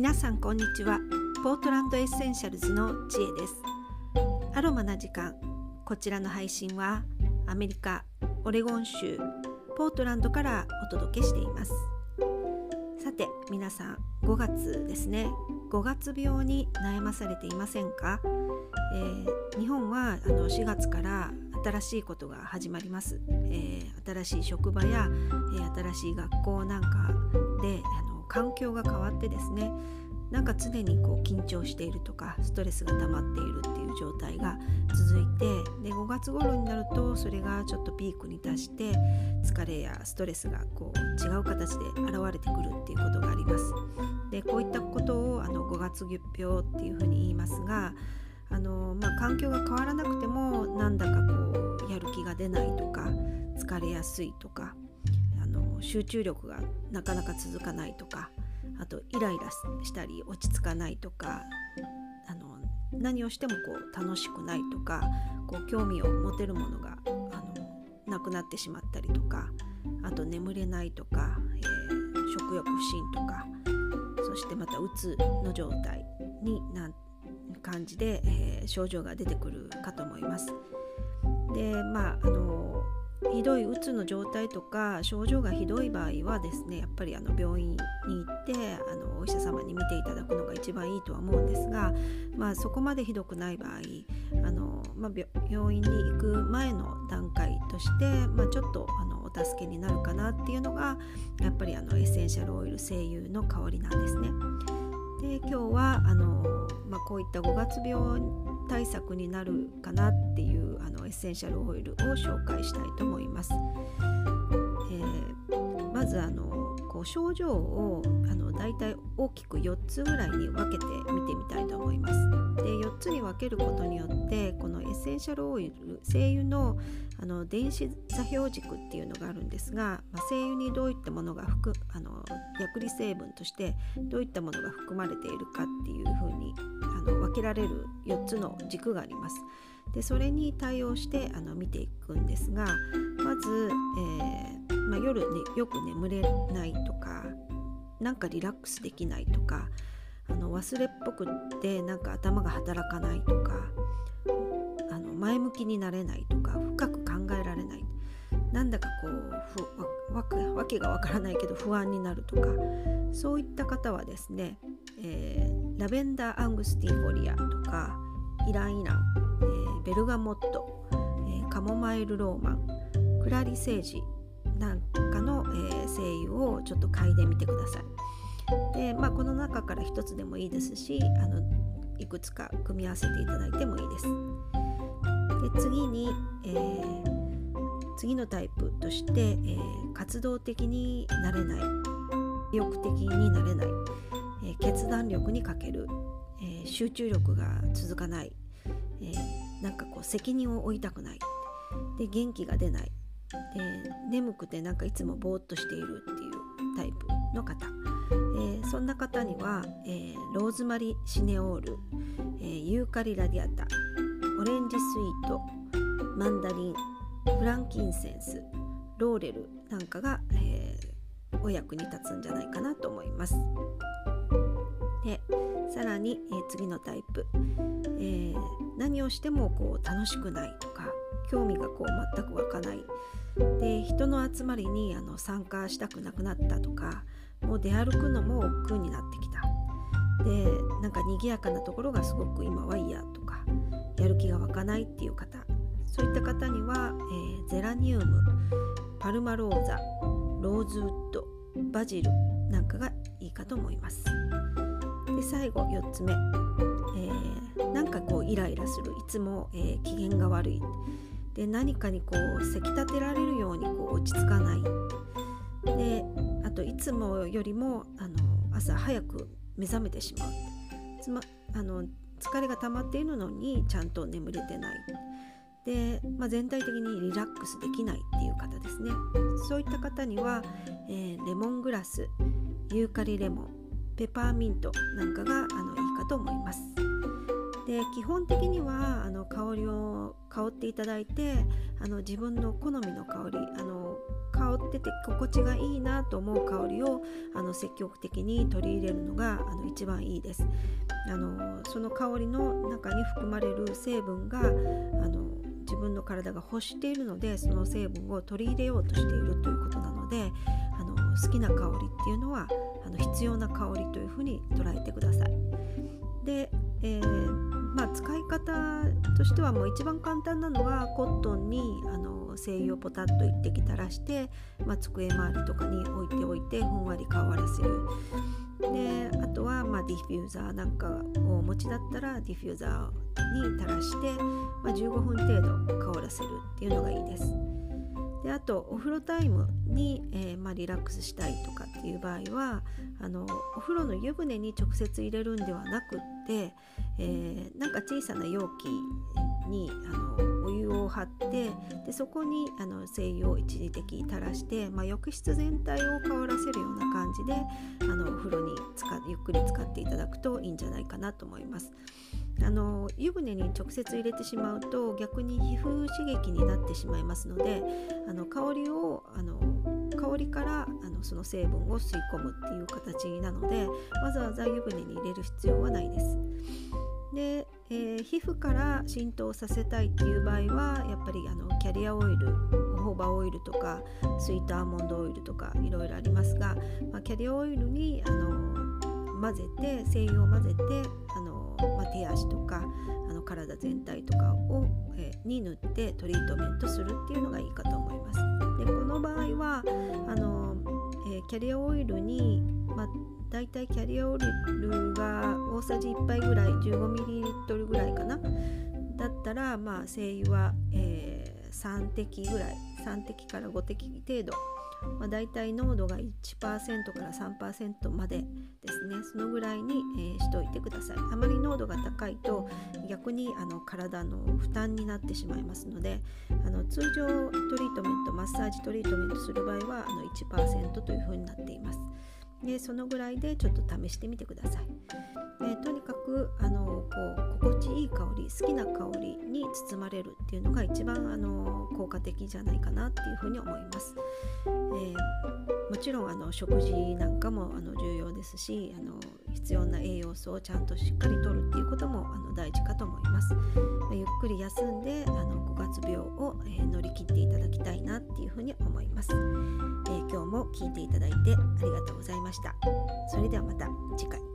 皆さんこんにちは。ポートランドエッセンシャルズの知恵です。アロマな時間。こちらの配信はアメリカオレゴン州ポートランドからお届けしています。さて皆さん5月ですね。5月病に悩まされていませんか、えー、日本はあの4月から新しいことが始まります、えー、新しい職場や、えー、新しい学校なんかであの環境が変わってですねなんか常にこう緊張しているとかストレスが溜まっているっていう状態が続いてで5月頃になるとそれがちょっとピークに達して疲れやストレスがこう違う形で現れてくるっていうことがあります。でこういったことをあの5月月病っていうふうに言いますがあの、まあ、環境が変わらなくてもなんだかこうやる気が出ないとか疲れやすいとか集中力がなかなか続かないとかあとイライラしたり落ち着かないとかあの何をしてもこう楽しくないとかこう興味を持てるものがあのなくなってしまったりとかあと眠れないとか、えー、食欲不振とかそしてまたうつの状態にな感じで、えー、症状が出てくるかと思います。でまああのひどいうつの状態とか症状がひどい場合はですねやっぱりあの病院に行ってあのお医者様に見ていただくのが一番いいとは思うんですが、まあ、そこまでひどくない場合あの、まあ、病院に行く前の段階として、まあ、ちょっとあのお助けになるかなっていうのがやっぱりあのエッセンシャルオイル精油の香りなんですね。で今日はあの、まあ、こういった5月病対策になるかなっていうあのエッセンシャルオイルを紹介したいと思います。えー、まずあのこう症状をあのだいたい大きく4つぐらいに分けて見てみたいと思います。で4つに分けることによってこのエッセンシャルオイル精油のあの電子座標軸っていうのがあるんですが、まあ、精油にどういったものが含あの薬理成分としてどういったものが含まれているかっていうふうに分けられる4つの軸があります。でそれに対応してあの見ていくんですがまず、えーまあ、夜、ね、よく眠れないとかなんかリラックスできないとかあの忘れっぽくってなんか頭が働かないとかあの前向きになれないとか深く考えられないなんだかこうわわけがわからないけど不安になるとかそういった方はですね、えー、ラベンダーアングスティフォリアとかイランイラン、えー、ベルガモット、えー、カモマイルローマンクラリセージなんかの、えー、精油をちょっと嗅いでみてください。でまあ、この中から一つでもいいですしあのいくつか組み合わせていただいてもいいです。で次に、えー、次のタイプとして、えー、活動的になれない意欲的になれない、え、決断力に欠ける、え集中力が続かない、えなんかこう責任を負いたくない。で元気が出ない。で眠くてなんかいつもぼーっとしているっていうタイプの方、えー、そんな方には、えー、ローズマリーシネオール、えー、ユーカリラディアタオレンジスイートマンダリンフランキンセンスローレルなんかが、えお役に立つんじゃないかなと思います。でさらに、え次のタイプ、え何をしてもこう楽しくないとか興味がこう全く湧かない。で人の集まりにあの参加したくなくなったとかもう出歩くのも億劫になってきた。でなんか賑やかなところがすごく今は嫌とかやる気が湧かないっていう方。そういった方には、えー、ゼラニウムパルマローザローズウッドバジルなんかがいいかと思います。で最後4つ目、えー、なんかこうイライラする。いつも、えー、機嫌が悪い。で何かにこうせき立てられるようにこう落ち着かない。であといつもよりもあの朝早く目覚めてしまう。つまあの疲れが溜まっているのにちゃんと眠れてない。で、まあ、全体的にリラックスできないっていう方ですね。そういった方には、えー、レモングラスユーカリレモンペパーミントなんかがあのいいかと思います。で基本的にはあの香りを香っていただいてあの自分の好みの香りあの香ってて心地がいいなと思う香りをあの積極的に取り入れるのがあの一番いいですあのその香りの中に含まれる成分があの自分の体が欲しているのでその成分を取り入れようとしているということなのであの好きな香りっていうのはあの必要な香りというふうに捉えてください。で、えー、まあ、使い方としてはもう一番簡単なのはコットンにあの精油をポタッと1滴垂らして、まあ、机周りとかに置いておいてふんわり香らせる。であとは、まあ、ディフューザーなんかをお持ちだったらディフューザーに垂らして、まあ、15分程度香らせるっていうのがいいです。であとお風呂タイムに、えー、まあ、リラックスしたいとかっていう場合はあのお風呂の湯船に直接入れるんではなくって、えー、なんか小さな容器にあのお湯を張ってでそこにあの精油を一時的垂らして、まあ、浴室全体を香らせるような感じであのお風呂にゆっくり使っていただくといいんじゃないかなと思います。あの湯船に直接入れてしまうと逆に皮膚刺激になってしまいますのであの香りをあの香りからあのその成分を吸い込むっていう形なのでわざわざ湯船に入れる必要はないです。で、えー、皮膚から浸透させたいっていう場合はやっぱりあのキャリアオイルホーバーオイルとかスイートアーモンドオイルとかいろいろありますが、まあ、キャリアオイルにあの混ぜて精油を混ぜてあの、まあ、手足とかあの体全体とかを、えー、に塗ってトリートメントするっていうのがいいかと思います。でこの場合はあの、えー、キャリアオイルに、まあだいたいキャリアオイルが大さじ1杯ぐらい 15ml ぐらいかなだったらまあ精油は、えー、3滴ぐらい3滴から5滴程度、まあ、だいたい濃度が1%から3%までですね。そのぐらいに、えー、しといてください。あまり濃度が高いと逆にあの体の負担になってしまいますのであの通常トリートメントマッサージトリートメントする場合はあの1%というふうになっています。でそのぐらいでちょっと試してみてください。とにかくあのこう心地いい香り好きな香りに包まれるっていうのが一番あの効果的じゃないかなっていうふうに思います。えー、もちろんあの食事なんかもあの重要ですしあの必要な栄養素をちゃんとしっかりとるっていうこともあの大事かと思います。ま、ゆっくり休んであの5月病を、えー、乗り切っていただきたいなっていうふうに思います。聞いていただいてありがとうございました。それではまた次回。